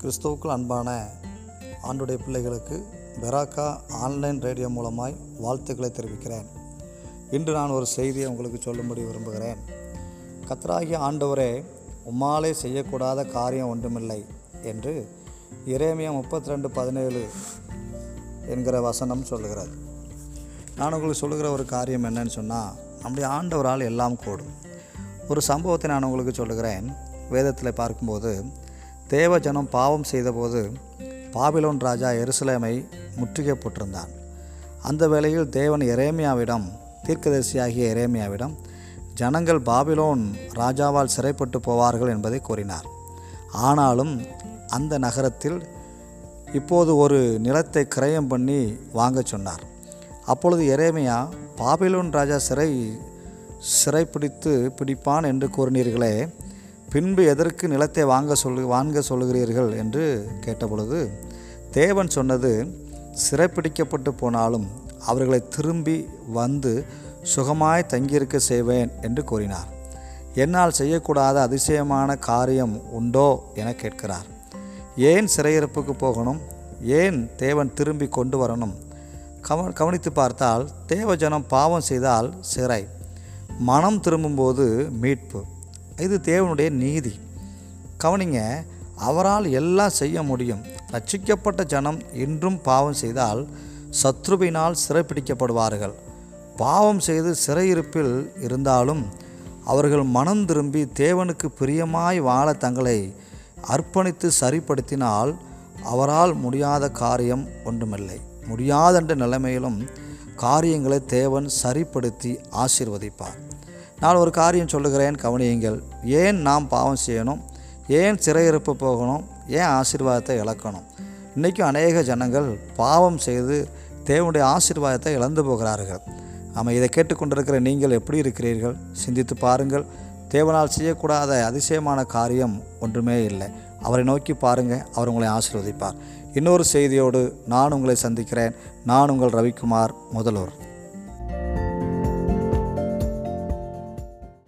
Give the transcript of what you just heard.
கிறிஸ்துவுக்குள் அன்பான ஆண்டுடைய பிள்ளைகளுக்கு பெராக்கா ஆன்லைன் ரேடியோ மூலமாய் வாழ்த்துக்களை தெரிவிக்கிறேன். இன்று நான் ஒரு செய்தியை உங்களுக்கு சொல்லும்படி விரும்புகிறேன். கத்தராகிய ஆண்டவரே உம்மாலே செய்யக்கூடாத காரியம் ஒன்றுமில்லை என்று இறைமையா முப்பத்தி ரெண்டு பதினேழு என்கிற வசனம் சொல்லுகிறது. நான் உங்களுக்கு சொல்லுகிற ஒரு காரியம் என்னன்னு சொன்னால் நம்முடைய ஆண்டவரால் எல்லாம் கூடும். ஒரு சம்பவத்தை நான் உங்களுக்கு சொல்லுகிறேன். வேதத்தில் பார்க்கும்போது தேவ ஜனம் பாவம் செய்தபோது பாபிலோன் ராஜா எருசலேமை முற்றுகை போட்டிருந்தான். அந்த வேளையில் தேவன் எரேமியாவிடம் தீர்க்கதரிசியாகிய எரேமியாவிடம் ஜனங்கள் பாபிலோன் ராஜாவால் சிறைப்பட்டு போவார்கள் என்பதை கூறினார். ஆனாலும் அந்த நகரத்தில் இப்போது ஒரு நிலத்தை கிரயம் பண்ணி வாங்கச் சொன்னார். அப்பொழுது எரேமியா பாபிலோன் ராஜா சிறை சிறைப்பிடித்து பிடிப்பான் என்று கூறினீர்களே பின்பு எதற்கு நிலத்தை வாங்க சொல்லு வாங்க சொல்லுகிறீர்கள் என்று கேட்டபொழுது தேவன் சொன்னது சிறைப்பிடிக்கப்பட்டு போனாலும் அவர்களை திரும்பி வந்து சுகமாய் தங்கியிருக்க செய்வேன் என்று கூறினார். என்னால் செய்யக்கூடாத அதிசயமான காரியம் உண்டோ? என கேட்கிறார். ஏன் சிறையிருப்புக்கு போகணும்? ஏன் தேவன் திரும்பி கொண்டு வரணும்? கவ கவனித்து பார்த்தால் தேவஜனம் பாவம் செய்தால் சிறை மனம் திரும்பும்போது மீட்பு. இது தேவனுடைய நீதி. கவனிங்க அவரால் எல்லாம் செய்ய முடியும். ரட்சிக்கப்பட்ட ஜனம் இன்றும் பாவம் செய்தால் சத்ருவினால் சிறைப்பிடிக்கப்படுவார்கள். பாவம் செய்து சிறையிருப்பில் இருந்தாலும் அவர்கள் மனம் திரும்பி தேவனுக்கு பிரியமாய் வாழ தங்களை அர்ப்பணித்து சரிப்படுத்தினால் அவரால் முடியாத காரியம் ஒன்றுமில்லை. முடியாதென்ற நிலைமையிலும் காரியங்களை தேவன் சரிப்படுத்தி ஆசிர்வதிப்பார். நான் ஒரு காரியம் சொல்லுகிறேன் கவனியுங்கள். ஏன் நாம் பாவம் செய்யணும்? ஏன் சிறையிருப்பு போகணும்? ஏன் ஆசீர்வாதத்தை இழக்கணும்? இன்றைக்கும் அநேக ஜனங்கள் பாவம் செய்து தேவனுடைய ஆசீர்வாதத்தை இழந்து போகிறார்கள். ஆமாம் இதை கேட்டுக்கொண்டிருக்கிற நீங்கள் எப்படி இருக்கிறீர்கள்? சிந்தித்து பாருங்கள். தேவனால் செய்யக்கூடாத அதிசயமான காரியம் ஒன்றுமே இல்லை. அவரை நோக்கி பாருங்கள் அவர் உங்களை ஆசீர்வதிப்பார். இன்னொரு செய்தியோடு நான் உங்களை சந்திக்கிறேன். நான் உங்கள் ரவிக்குமார் முதல்வர்.